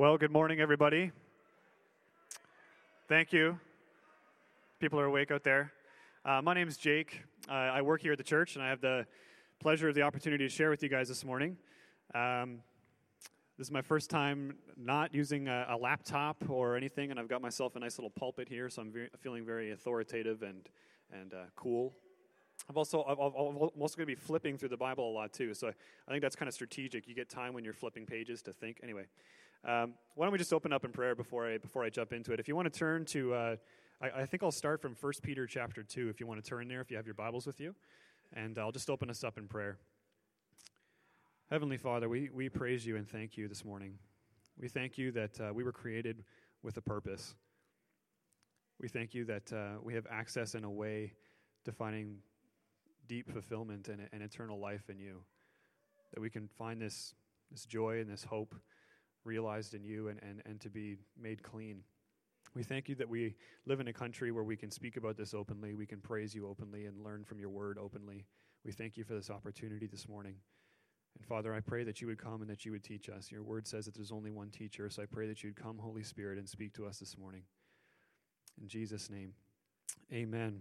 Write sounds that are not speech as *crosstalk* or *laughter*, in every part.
Well, good morning, everybody. Thank you. People are awake out there. Uh, my name is Jake. Uh, I work here at the church, and I have the pleasure of the opportunity to share with you guys this morning. Um, this is my first time not using a, a, laptop or anything, and I've got myself a nice little pulpit here, so I'm feeling very authoritative and and uh, cool. I've also I'm also going to be flipping through the Bible a lot too, so I think that's kind of strategic. You get time when you're flipping pages to think. Anyway, um, why don't we just open up in prayer before I before I jump into it? If you want to turn to, uh, I, I, think I'll start from 1 Peter chapter two. If you want to turn there, if you have your Bibles with you, and I'll just open us up in prayer. Heavenly Father, we we praise you and thank you this morning. We thank you that uh, we were created with a purpose. We thank you that uh, we have access in a way to finding deep fulfillment and, and eternal life in you. That we can find this this joy and this hope realized in you and, and, and to be made clean. We thank you that we live in a country where we can speak about this openly, we can praise you openly, and learn from your word openly. We thank you for this opportunity this morning. And Father, I pray that you would come and that you would teach us. Your word says that there's only one teacher, so I pray that you'd come, Holy Spirit, and speak to us this morning. In Jesus' name, amen.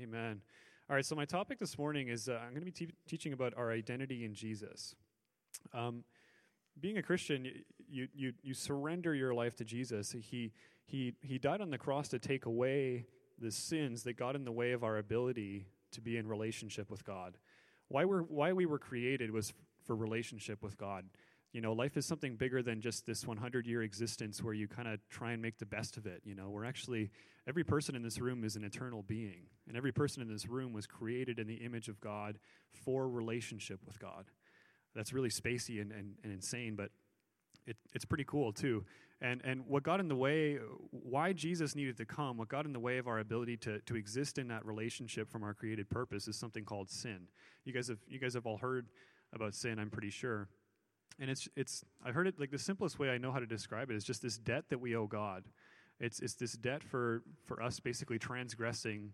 Amen. All right, so my topic this morning is uh, I'm going to be te- teaching about our identity in Jesus. Um, being a Christian, you, you, you surrender your life to Jesus. He, he, he died on the cross to take away the sins that got in the way of our ability to be in relationship with God. Why, we're, why we were created was for relationship with God. You know, life is something bigger than just this 100 year existence where you kind of try and make the best of it. You know, we're actually, every person in this room is an eternal being. And every person in this room was created in the image of God for relationship with God that's really spacey and, and, and insane, but it, it's pretty cool too. And, and what got in the way, why Jesus needed to come, what got in the way of our ability to, to exist in that relationship from our created purpose is something called sin. You guys have, you guys have all heard about sin, I'm pretty sure. And it's, it's, I've heard it like the simplest way I know how to describe it is just this debt that we owe God. It's, it's this debt for, for us basically transgressing,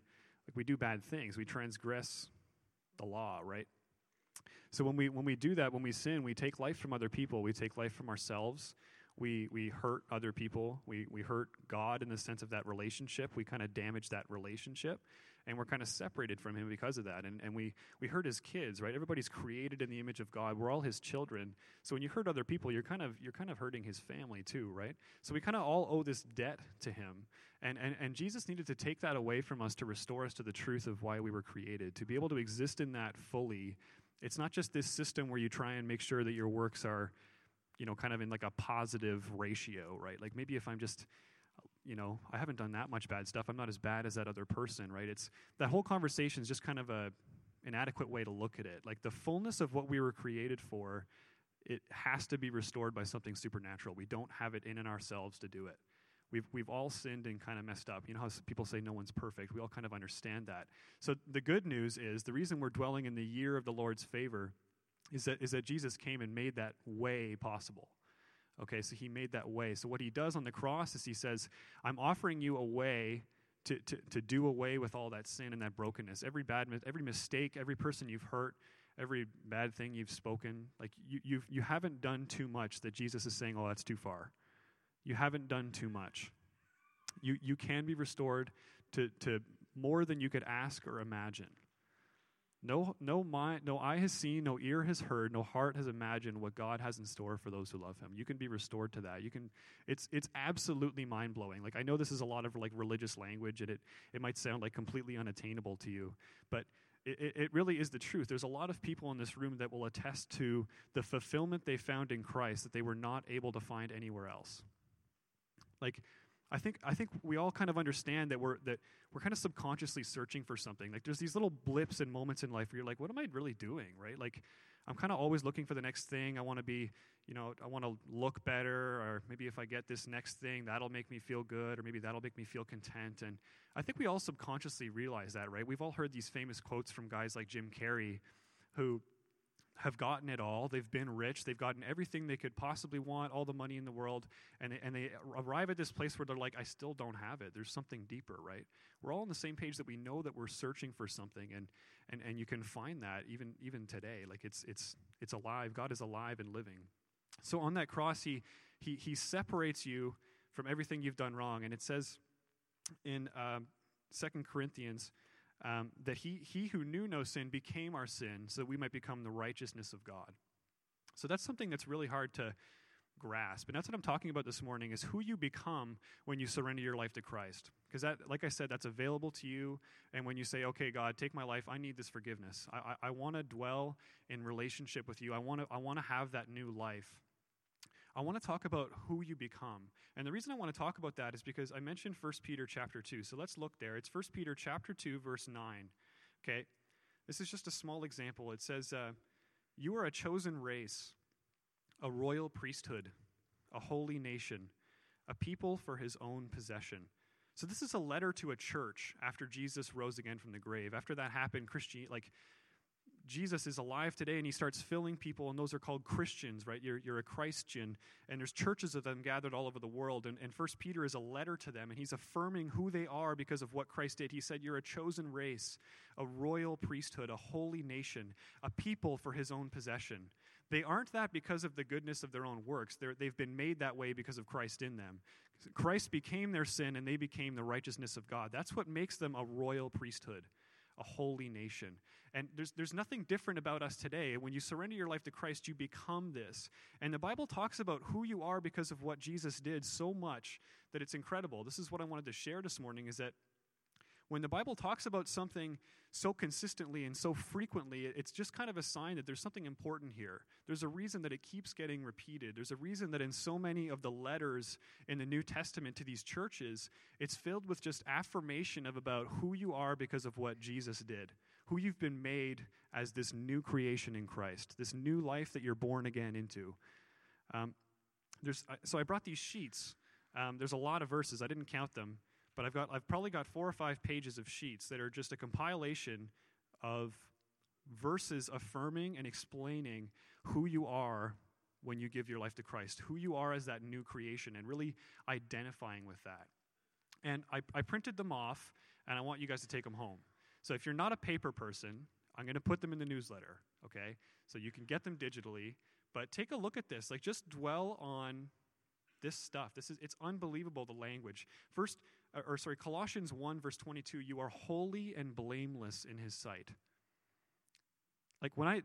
like we do bad things, we transgress the law, right? So when we when we do that, when we sin, we take life from other people, we take life from ourselves. We we hurt other people. We we hurt God in the sense of that relationship. We kind of damage that relationship and we're kind of separated from him because of that. And, and we, we hurt his kids, right? Everybody's created in the image of God. We're all his children. So when you hurt other people, you're kind of, you're kind of hurting his family too, right? So we kind of all owe this debt to him. And, and, and Jesus needed to take that away from us to restore us to the truth of why we were created, to be able to exist in that fully it's not just this system where you try and make sure that your works are, you know, kind of in like a positive ratio, right? Like maybe if I'm just, you know, I haven't done that much bad stuff, I'm not as bad as that other person, right? It's that whole conversation is just kind of a inadequate way to look at it. Like the fullness of what we were created for, it has to be restored by something supernatural. We don't have it in and ourselves to do it. We've, we've all sinned and kind of messed up. You know how people say no one's perfect? We all kind of understand that. So the good news is the reason we're dwelling in the year of the Lord's favor is that, is that Jesus came and made that way possible. Okay, so he made that way. So what he does on the cross is he says, I'm offering you a way to, to, to do away with all that sin and that brokenness. Every bad, every mistake, every person you've hurt, every bad thing you've spoken, like you, you've, you haven't done too much that Jesus is saying, oh, that's too far you haven't done too much. You, you can be restored to, to more than you could ask or imagine. No, no, mind, no eye has seen, no ear has heard, no heart has imagined what God has in store for those who love Him. You can be restored to that. You can. It's it's absolutely mind blowing. Like I know this is a lot of like religious language, and it it might sound like completely unattainable to you, but it, it really is the truth. There's a lot of people in this room that will attest to the fulfillment they found in Christ that they were not able to find anywhere else. Like, I think I think we all kind of understand that we're that we're kind of subconsciously searching for something. Like there's these little blips and moments in life where you're like, what am I really doing? Right? Like I'm kind of always looking for the next thing. I want to be, you know, I want to look better, or maybe if I get this next thing, that'll make me feel good, or maybe that'll make me feel content. And I think we all subconsciously realize that, right? We've all heard these famous quotes from guys like Jim Carrey, who have gotten it all. They've been rich. They've gotten everything they could possibly want, all the money in the world. And they, and they arrive at this place where they're like, I still don't have it. There's something deeper, right? We're all on the same page that we know that we're searching for something. And, and, and you can find that even, even today. Like it's, it's, it's alive. God is alive and living. So on that cross, he, he, he separates you from everything you've done wrong. And it says in um, 2 Corinthians um, that he, he who knew no sin became our sin so that we might become the righteousness of God. So that's something that's really hard to grasp. And that's what I'm talking about this morning is who you become when you surrender your life to Christ. Because that, like I said, that's available to you. And when you say, okay, God, take my life, I need this forgiveness. I, I, I want to dwell in relationship with you. I want to I want to have that new life. I want to talk about who you become. And the reason I want to talk about that is because I mentioned 1 Peter chapter 2. So let's look there. It's 1 Peter chapter 2 verse 9. Okay? This is just a small example. It says uh, you are a chosen race, a royal priesthood, a holy nation, a people for his own possession. So this is a letter to a church after Jesus rose again from the grave. After that happened, Christian like Jesus is alive today and he starts filling people, and those are called Christians, right? You're, you're a Christian, and there's churches of them gathered all over the world. And, and First Peter is a letter to them, and he's affirming who they are because of what Christ did. He said, You're a chosen race, a royal priesthood, a holy nation, a people for his own possession. They aren't that because of the goodness of their own works. They're, they've been made that way because of Christ in them. Christ became their sin, and they became the righteousness of God. That's what makes them a royal priesthood a holy nation. And there's, there's nothing different about us today. When you surrender your life to Christ, you become this. And the Bible talks about who you are because of what Jesus did so much that it's incredible. This is what I wanted to share this morning is that when the Bible talks about something so consistently and so frequently, it's just kind of a sign that there's something important here. There's a reason that it keeps getting repeated. There's a reason that in so many of the letters in the New Testament to these churches, it's filled with just affirmation of about who you are because of what Jesus did, who you've been made as this new creation in Christ, this new life that you're born again into. Um, there's, so I brought these sheets. Um, there's a lot of verses. I didn't count them but I've got I've probably got four or five pages of sheets that are just a compilation of verses affirming and explaining who you are when you give your life to Christ, who you are as that new creation, and really identifying with that. And I, I printed them off, and I want you guys to take them home. So if you're not a paper person, I'm going to put them in the newsletter, okay? So you can get them digitally, but take a look at this. Like, just dwell on this stuff. This is it's unbelievable the language. First, or, or sorry, Colossians 1, verse 22, you are holy and blameless in his sight. Like when I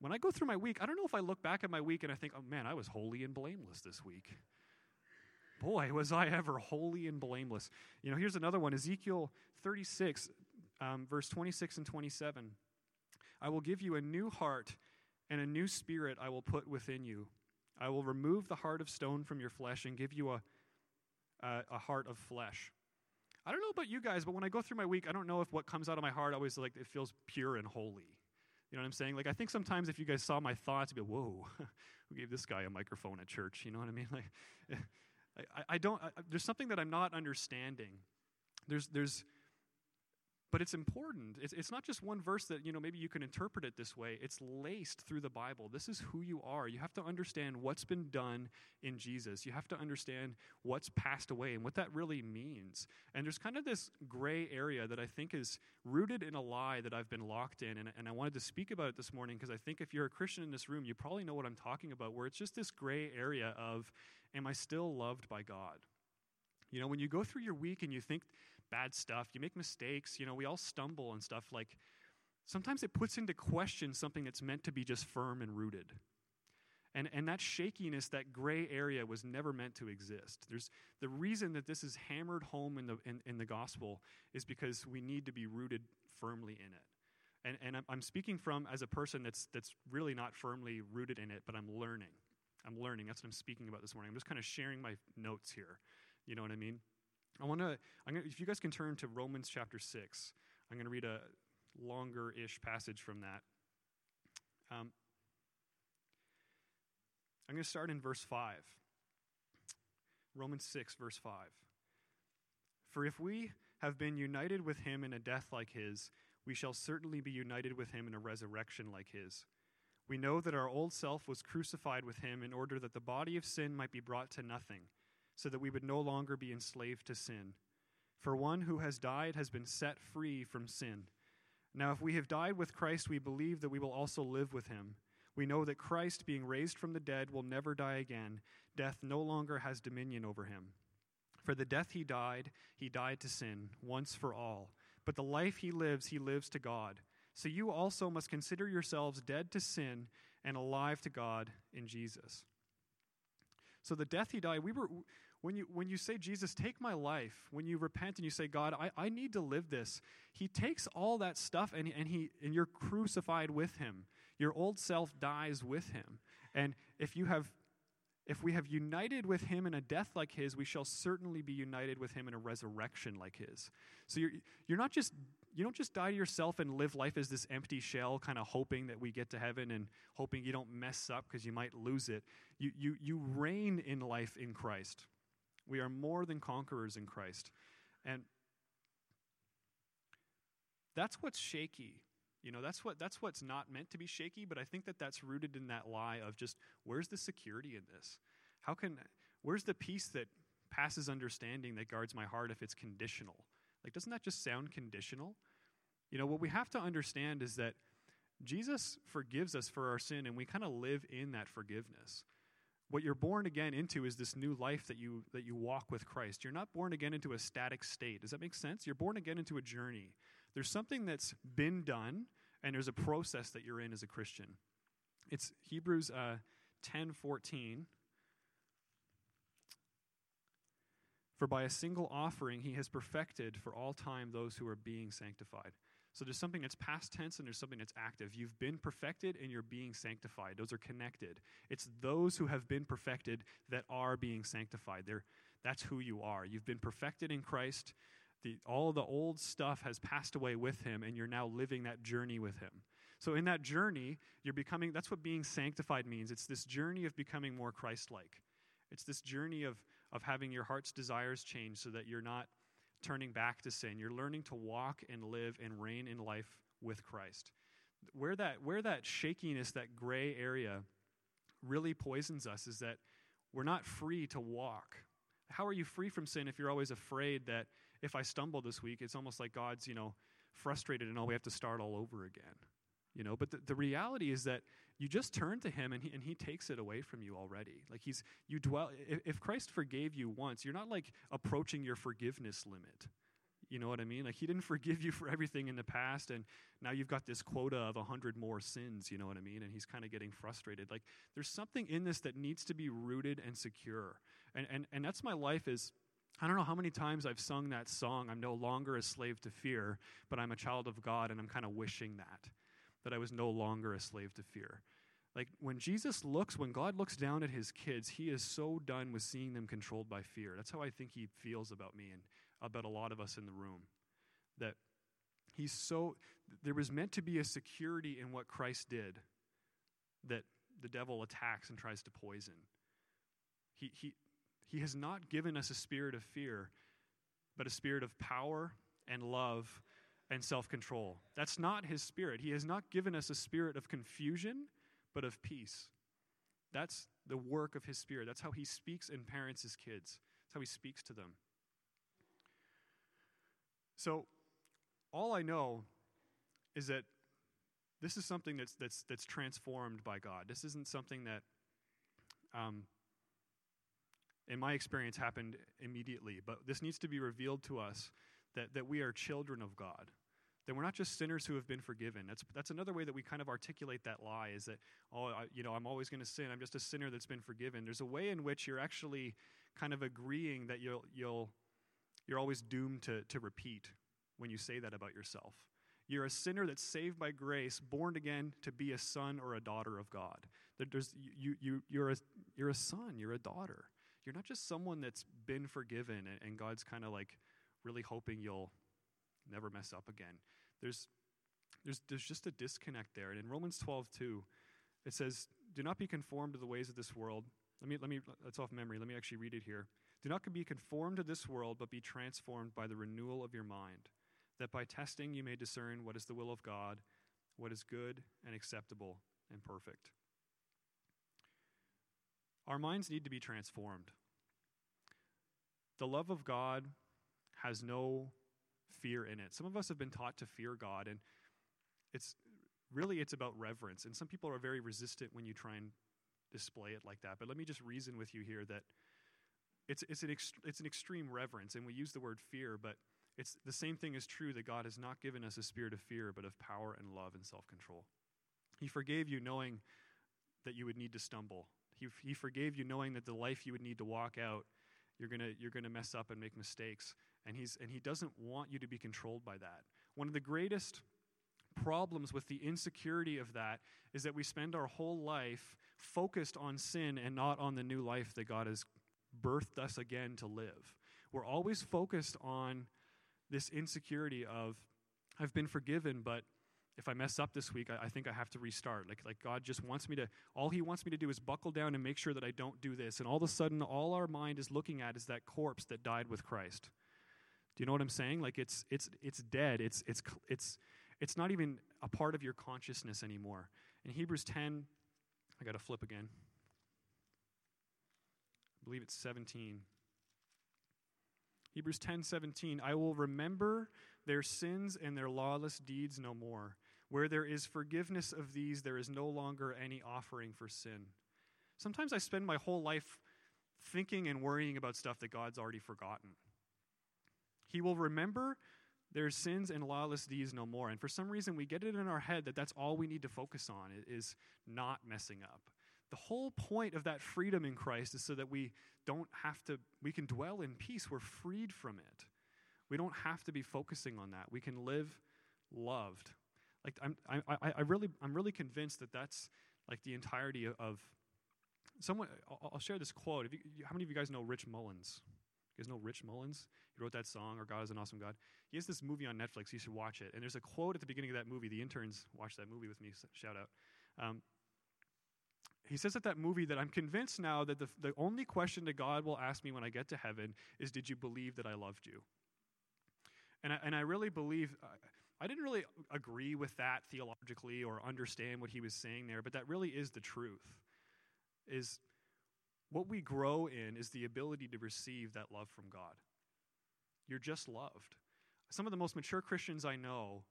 when I go through my week, I don't know if I look back at my week and I think, oh man, I was holy and blameless this week. Boy, was I ever holy and blameless. You know, here's another one Ezekiel 36, um, verse 26 and 27. I will give you a new heart and a new spirit I will put within you. I will remove the heart of stone from your flesh and give you a, a, a heart of flesh. I don't know about you guys, but when I go through my week, I don't know if what comes out of my heart always like it feels pure and holy. You know what I'm saying? Like I think sometimes if you guys saw my thoughts, you'd be whoa, *laughs* who gave this guy a microphone at church? You know what I mean? *laughs* Like, *laughs* I, I don't. I, there's something that I'm not understanding. There's there's but it's important. It's, it's not just one verse that, you know, maybe you can interpret it this way. It's laced through the Bible. This is who you are. You have to understand what's been done in Jesus. You have to understand what's passed away and what that really means. And there's kind of this gray area that I think is rooted in a lie that I've been locked in. And, and I wanted to speak about it this morning because I think if you're a Christian in this room, you probably know what I'm talking about, where it's just this gray area of, am I still loved by God? You know, when you go through your week and you think bad stuff, you make mistakes, you know, we all stumble and stuff, like sometimes it puts into question something that's meant to be just firm and rooted. And, and that shakiness, that gray area, was never meant to exist. There's, the reason that this is hammered home in the, in, in the gospel is because we need to be rooted firmly in it. And, and I'm, speaking from as a person that's, that's really not firmly rooted in it, but I'm learning. I'm learning. That's what I'm speaking about this morning. I'm just kind of sharing my notes here. You know what I mean? I want to, if you guys can turn to Romans chapter 6, I'm going to read a longer ish passage from that. Um, I'm going to start in verse 5. Romans 6, verse 5. For if we have been united with him in a death like his, we shall certainly be united with him in a resurrection like his. We know that our old self was crucified with him in order that the body of sin might be brought to nothing so that we would no longer be enslaved to sin. For one who has died has been set free from sin. Now, if we have died with Christ, we believe that we will also live with him. We know that Christ, being raised from the dead, will never die again. Death no longer has dominion over him. For the death he died, he died to sin, once for all. But the life he lives, he lives to God. So you also must consider yourselves dead to sin and alive to God in Jesus. So the death he died, we were when you when you say, Jesus, take my life, when you repent and you say, God, I, I need to live this, he takes all that stuff and, and he and you're crucified with him. Your old self dies with him. And if you have if we have united with him in a death like his, we shall certainly be united with him in a resurrection like his. So you're, you're not just you don't just die to yourself and live life as this empty shell, kind of hoping that we get to heaven and hoping you don't mess up because you might lose it. You, you, you reign in life in Christ. We are more than conquerors in Christ. And that's what's shaky. You know, that's what that's what's not meant to be shaky, but I think that that's rooted in that lie of just where's the security in this? How can where's the peace that passes understanding that guards my heart if it's conditional? Like doesn't that just sound conditional? You know, what we have to understand is that Jesus forgives us for our sin and we kind of live in that forgiveness. What you're born again into is this new life that you that you walk with Christ. You're not born again into a static state. Does that make sense? You're born again into a journey. There's something that's been done and there's a process that you're in as a Christian. It's Hebrews uh, 10 14. For by a single offering he has perfected for all time those who are being sanctified. So there's something that's past tense and there's something that's active. You've been perfected and you're being sanctified. Those are connected. It's those who have been perfected that are being sanctified. They're, that's who you are. You've been perfected in Christ. The, all the old stuff has passed away with him, and you're now living that journey with him. So, in that journey, you're becoming that's what being sanctified means. It's this journey of becoming more Christ like. It's this journey of, of having your heart's desires change so that you're not turning back to sin. You're learning to walk and live and reign in life with Christ. Where that, where that shakiness, that gray area, really poisons us is that we're not free to walk. How are you free from sin if you're always afraid that if I stumble this week, it's almost like God's, you know, frustrated and all we have to start all over again. You know, but the, the reality is that you just turn to him and he, and he takes it away from you already. Like he's, you dwell, if, if Christ forgave you once, you're not like approaching your forgiveness limit. You know what I mean? Like he didn't forgive you for everything in the past, and now you've got this quota of a hundred more sins. You know what I mean? And he's kind of getting frustrated. Like there's something in this that needs to be rooted and secure. And and and that's my life is. I don't know how many times I've sung that song. I'm no longer a slave to fear, but I'm a child of God, and I'm kind of wishing that that I was no longer a slave to fear. Like when Jesus looks, when God looks down at his kids, he is so done with seeing them controlled by fear. That's how I think he feels about me and about a lot of us in the room. That he's so, there was meant to be a security in what Christ did that the devil attacks and tries to poison. He, he, he has not given us a spirit of fear, but a spirit of power and love and self control. That's not his spirit. He has not given us a spirit of confusion, but of peace. That's the work of his spirit. That's how he speaks and parents his kids. That's how he speaks to them. So, all I know is that this is something that's, that's, that's transformed by God. This isn't something that, um, in my experience, happened immediately, but this needs to be revealed to us that, that we are children of God that we're not just sinners who have been forgiven. That's, that's another way that we kind of articulate that lie is that, oh, I, you know, I'm always going to sin. I'm just a sinner that's been forgiven. There's a way in which you're actually kind of agreeing that you'll, you'll, you're always doomed to, to repeat when you say that about yourself. You're a sinner that's saved by grace, born again to be a son or a daughter of God. There's, you, you, you're, a, you're a son, you're a daughter. You're not just someone that's been forgiven and, and God's kind of like really hoping you'll never mess up again. There's, there's, there's just a disconnect there. And in Romans 12, 2, it says, Do not be conformed to the ways of this world. Let me, let me, that's off memory. Let me actually read it here. Do not be conformed to this world, but be transformed by the renewal of your mind, that by testing you may discern what is the will of God, what is good and acceptable and perfect. Our minds need to be transformed. The love of God has no fear in it. Some of us have been taught to fear God, and it's really it's about reverence. And some people are very resistant when you try and display it like that. But let me just reason with you here that it's, it's, an, ext- it's an extreme reverence. And we use the word fear, but it's the same thing is true that God has not given us a spirit of fear, but of power and love and self control. He forgave you knowing that you would need to stumble. He, he forgave you knowing that the life you would need to walk out, you're going you're gonna mess up and make mistakes. And, he's, and He doesn't want you to be controlled by that. One of the greatest problems with the insecurity of that is that we spend our whole life focused on sin and not on the new life that God has birthed us again to live. We're always focused on this insecurity of, I've been forgiven, but if I mess up this week, I, I, think I have to restart. Like, like God just wants me to, all He wants me to do is buckle down and make sure that I don't do this. And all of a sudden, all our mind is looking at is that corpse that died with Christ. Do you know what I'm saying? Like it's it's it's dead. It's it's it's it's not even a part of your consciousness anymore. In Hebrews 10, I got to flip again. I believe it's 17. Hebrews 10 17, I will remember their sins and their lawless deeds no more. Where there is forgiveness of these, there is no longer any offering for sin. Sometimes I spend my whole life thinking and worrying about stuff that God's already forgotten. He will remember their sins and lawless deeds no more. And for some reason, we get it in our head that that's all we need to focus on is not messing up. The whole point of that freedom in Christ is so that we don't have to, we can dwell in peace. We're freed from it. We don't have to be focusing on that. We can live loved. Like I'm, I, I, I really, I'm really convinced that that's like the entirety of, someone. I'll, share this quote. You, how many of you guys know Rich Mullins? You guys know Rich Mullins? Wrote that song, or God is an Awesome God. He has this movie on Netflix. You should watch it. And there's a quote at the beginning of that movie. The interns watched that movie with me. Shout out. Um, he says at that movie that I'm convinced now that the, the only question that God will ask me when I get to heaven is, Did you believe that I loved you? And I, and I really believe, uh, I didn't really agree with that theologically or understand what he was saying there, but that really is the truth. Is what we grow in is the ability to receive that love from God. You're just loved. Some of the most mature Christians I know,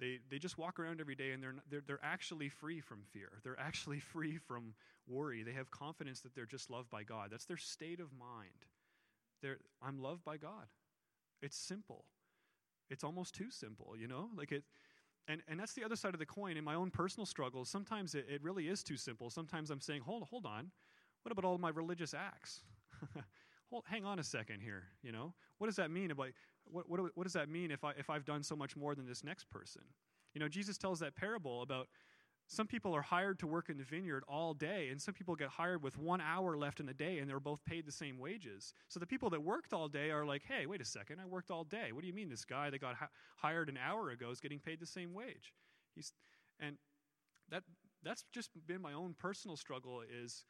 they, they just walk around every day and they're, they're, they're actually free from fear. They're actually *laughs* free from worry. They have confidence that they're just loved by God. That's their state of mind. They're, I'm loved by God. It's simple. It's almost too simple, you know? Like it, and, and that's the other side of the coin. In my own personal struggles, sometimes it, it really is too simple. Sometimes I'm saying, hold, hold on. What about all my religious acts? *laughs* Hold, hang on a second here. You know, what does that mean about what, what, what does that mean if I if I've done so much more than this next person? You know, Jesus tells that parable about some people are hired to work in the vineyard all day, and some people get hired with one hour left in the day, and they're both paid the same wages. So the people that worked all day are like, hey, wait a second, I worked all day. What do you mean this guy that got hired an hour ago is getting paid the same wage? He's, and that, that's just been my own personal struggle is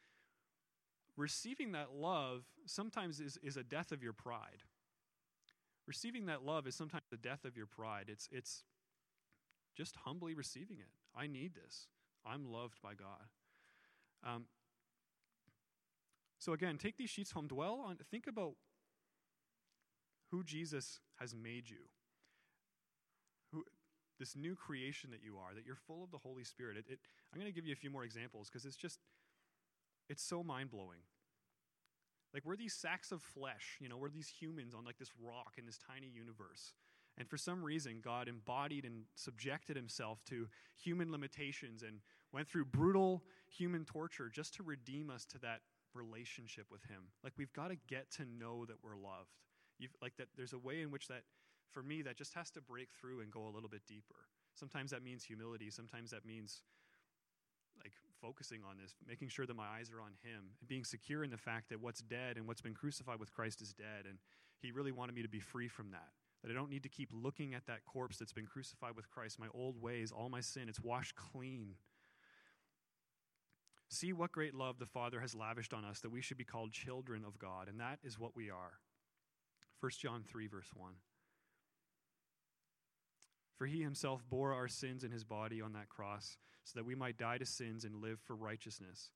receiving that love sometimes is, is a death of your pride. Receiving that love is sometimes the death of your pride. It's, it's just humbly receiving it. I need this. I'm loved by God. Um, so again, take these sheets home. Dwell on, think about who Jesus has made you. Who, this new creation that you are, that you're full of the Holy Spirit. It, it, I'm going to give you a few more examples because it's just, it's so mind blowing. Like we're these sacks of flesh, you know, we're these humans on like this rock in this tiny universe. And for some reason, God embodied and subjected himself to human limitations and went through brutal human torture just to redeem us to that relationship with him. Like we've got to get to know that we're loved. You've, like that there's a way in which that for me that just has to break through and go a little bit deeper. Sometimes that means humility, sometimes that means like focusing on this, making sure that my eyes are on Him, and being secure in the fact that what's dead and what's been crucified with Christ is dead. And He really wanted me to be free from that. That I don't need to keep looking at that corpse that's been crucified with Christ, my old ways, all my sin, it's washed clean. See what great love the Father has lavished on us that we should be called children of God, and that is what we are. 1 John 3, verse 1. For he himself bore our sins in his body on that cross, so that we might die to sins and live for righteousness.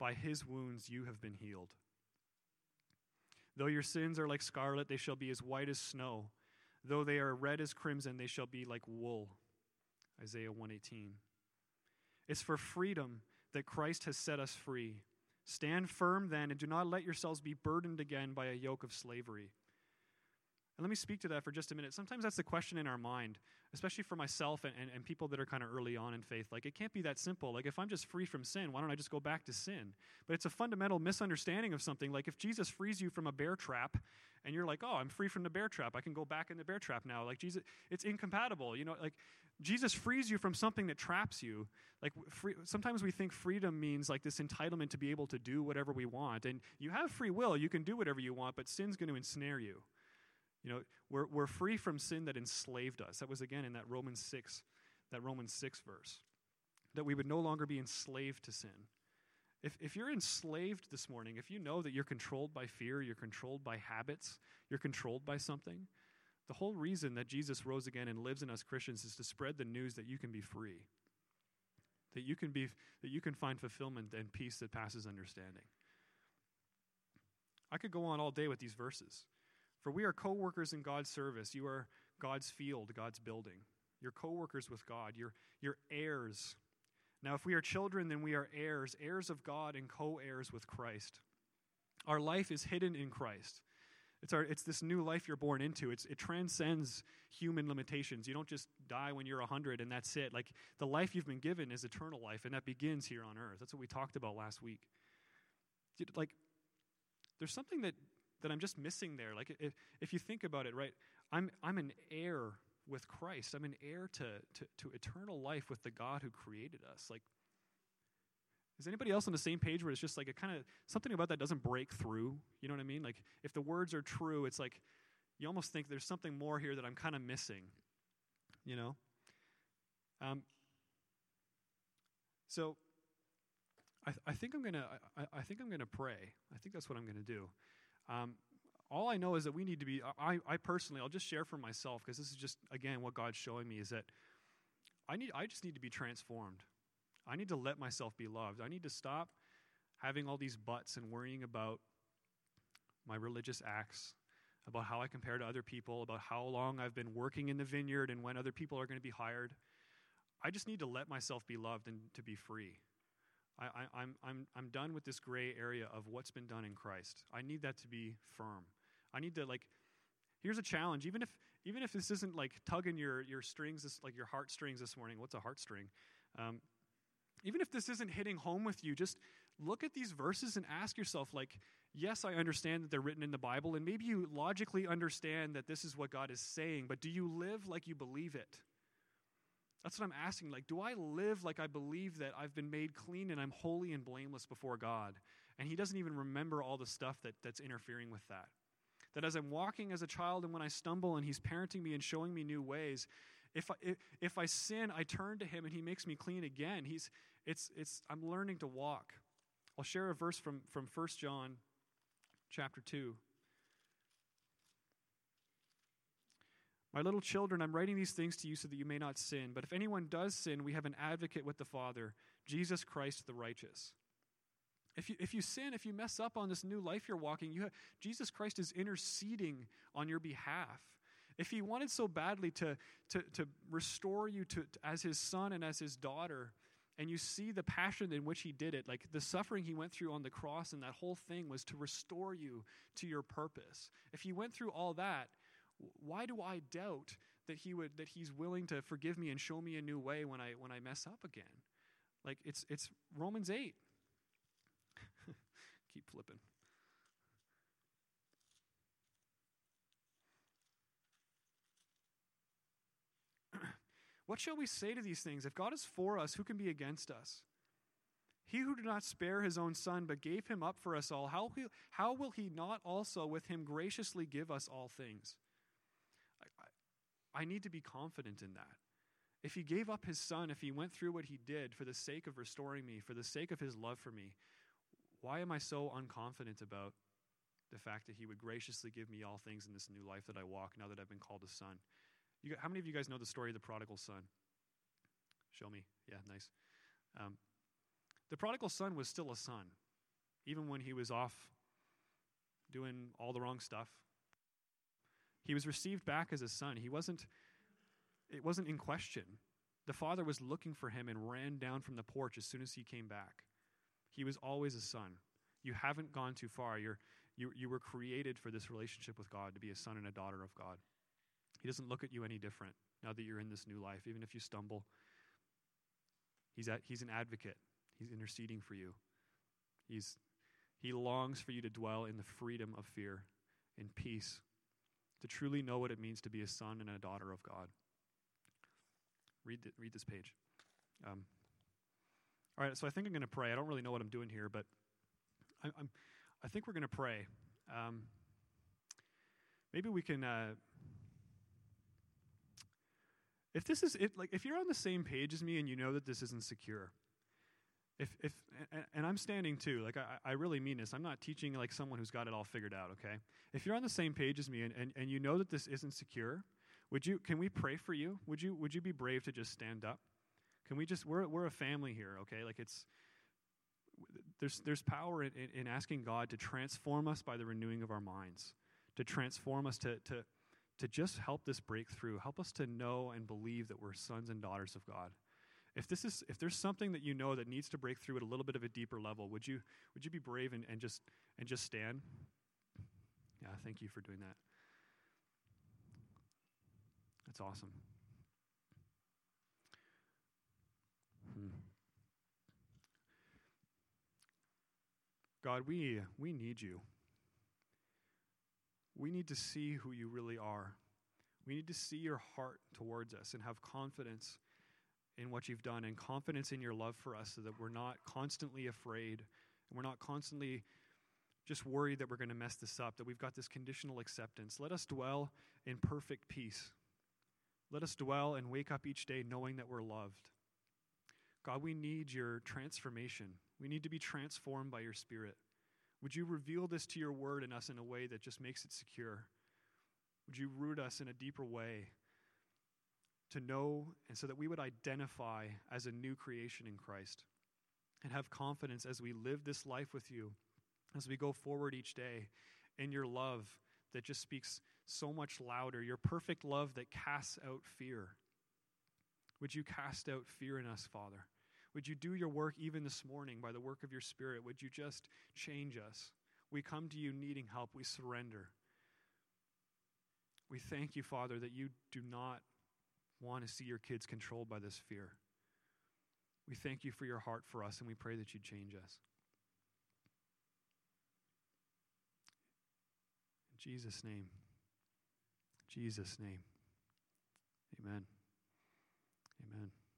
By his wounds you have been healed. Though your sins are like scarlet, they shall be as white as snow. Though they are red as crimson, they shall be like wool. Isaiah 118. It's for freedom that Christ has set us free. Stand firm then, and do not let yourselves be burdened again by a yoke of slavery. And let me speak to that for just a minute. Sometimes that's the question in our mind, especially for myself and, and, and people that are kind of early on in faith. Like, it can't be that simple. Like, if I'm just free from sin, why don't I just go back to sin? But it's a fundamental misunderstanding of something. Like, if Jesus frees you from a bear trap and you're like, oh, I'm free from the bear trap, I can go back in the bear trap now. Like, Jesus, it's incompatible. You know, like, Jesus frees you from something that traps you. Like, free, sometimes we think freedom means like this entitlement to be able to do whatever we want. And you have free will, you can do whatever you want, but sin's going to ensnare you. You know, we're, we're free from sin that enslaved us. That was again in that Romans 6, that Romans 6 verse. That we would no longer be enslaved to sin. If, if you're enslaved this morning, if you know that you're controlled by fear, you're controlled by habits, you're controlled by something, the whole reason that Jesus rose again and lives in us Christians is to spread the news that you can be free. That you can be that you can find fulfillment and peace that passes understanding. I could go on all day with these verses. For we are co workers in God's service. You are God's field, God's building. You're co workers with God. You're, you're heirs. Now, if we are children, then we are heirs, heirs of God and co heirs with Christ. Our life is hidden in Christ. It's, our, it's this new life you're born into. It's, it transcends human limitations. You don't just die when you're 100 and that's it. Like the life you've been given is eternal life, and that begins here on earth. That's what we talked about last week. Like, there's something that that I'm just missing there. Like, if, if you think about it, right, I'm, I'm an heir with Christ. I'm an heir to, to, to eternal life with the God who created us. Like, is anybody else on the same page where it's just like a kind of something about that doesn't break through? You know what I mean? Like, if the words are true, it's like you almost think there's something more here that I'm kind of missing. You know? Um, so, I, I think I'm gonna. I, I think I'm gonna pray. I think that's what I'm gonna do. Um, all I know is that we need to be, I, I personally, I'll just share for myself because this is just, again, what God's showing me is that I, need, I just need to be transformed. I need to let myself be loved. I need to stop having all these buts and worrying about my religious acts, about how I compare to other people, about how long I've been working in the vineyard and when other people are going to be hired. I just need to let myself be loved and to be free. I, I, I'm, I'm, I'm done with this gray area of what's been done in Christ. I need that to be firm. I need to, like, here's a challenge. Even if, even if this isn't like tugging your, your strings, this, like your heartstrings this morning, what's a heartstring? Um, even if this isn't hitting home with you, just look at these verses and ask yourself, like, yes, I understand that they're written in the Bible, and maybe you logically understand that this is what God is saying, but do you live like you believe it? That's what I'm asking. Like, do I live like I believe that I've been made clean and I'm holy and blameless before God? And He doesn't even remember all the stuff that, that's interfering with that. That as I'm walking as a child and when I stumble and He's parenting me and showing me new ways, if I, if, if I sin, I turn to Him and He makes me clean again. He's, it's, it's, I'm learning to walk. I'll share a verse from, from 1 John chapter 2. My little children, I'm writing these things to you so that you may not sin. But if anyone does sin, we have an advocate with the Father, Jesus Christ the righteous. If you, if you sin, if you mess up on this new life you're walking, you have, Jesus Christ is interceding on your behalf. If he wanted so badly to, to, to restore you to, to, as his son and as his daughter, and you see the passion in which he did it, like the suffering he went through on the cross and that whole thing was to restore you to your purpose. If he went through all that, why do I doubt that he would that he's willing to forgive me and show me a new way when I when I mess up again? Like it's it's Romans 8. *laughs* Keep flipping. *clears throat* what shall we say to these things? If God is for us, who can be against us? He who did not spare his own son, but gave him up for us all, how, how will he not also with him graciously give us all things? I need to be confident in that. If he gave up his son, if he went through what he did for the sake of restoring me, for the sake of his love for me, why am I so unconfident about the fact that he would graciously give me all things in this new life that I walk now that I've been called a son? You, how many of you guys know the story of the prodigal son? Show me. Yeah, nice. Um, the prodigal son was still a son, even when he was off doing all the wrong stuff, he was received back as a son. He wasn't, it wasn't in question. The father was looking for him and ran down from the porch as soon as he came back. He was always a son. You haven't gone too far. You're, you, you were created for this relationship with God, to be a son and a daughter of God. He doesn't look at you any different now that you're in this new life, even if you stumble. He's, at, he's an advocate, He's interceding for you. He's, he longs for you to dwell in the freedom of fear, in peace, to truly know what it means to be a son and a daughter of God. Read, read this page. Um, all right, so I think I'm going to pray. I don't really know what I'm doing here, but I, I'm, I think we're going to pray. Um, maybe we can. Uh, if this is it, like if you're on the same page as me and you know that this isn't secure, if if and, I'm standing too, like I, I really mean this. I'm not teaching like someone who's got it all figured out. Okay, if you're on the same page as me and, and, and you know that this isn't secure, would you? Can we pray for you? Would you? Would you be brave to just stand up? Can we just? We're we're a family here. Okay, like it's there's there's power in, in, in asking God to transform us by the renewing of our minds, to transform us to to to just help this breakthrough, help us to know and believe that we're sons and daughters of God. If this is if there's something that you know that needs to break through at a little bit of a deeper level, would you would you be brave and, and just and just stand? Yeah, thank you for doing that. That's awesome. Hmm. God, we we need you. We need to see who you really are. We need to see your heart towards us and have confidence in what you've done and confidence in your love for us so that we're not constantly afraid and we're not constantly just worried that we're going to mess this up, that we've got this conditional acceptance. Let us dwell in perfect peace. Let us dwell and wake up each day knowing that we're loved. God, we need your transformation. We need to be transformed by your Spirit. Would you reveal this to your word in us in a way that just makes it secure? Would you root us in a deeper way to know and so that we would identify as a new creation in Christ and have confidence as we live this life with you, as we go forward each day in your love that just speaks so much louder, your perfect love that casts out fear. Would you cast out fear in us, Father? Would you do your work even this morning by the work of your Spirit? Would you just change us? We come to you needing help. We surrender. We thank you, Father, that you do not want to see your kids controlled by this fear. We thank you for your heart for us, and we pray that you change us. In Jesus' name. Jesus' name. Amen. Amen.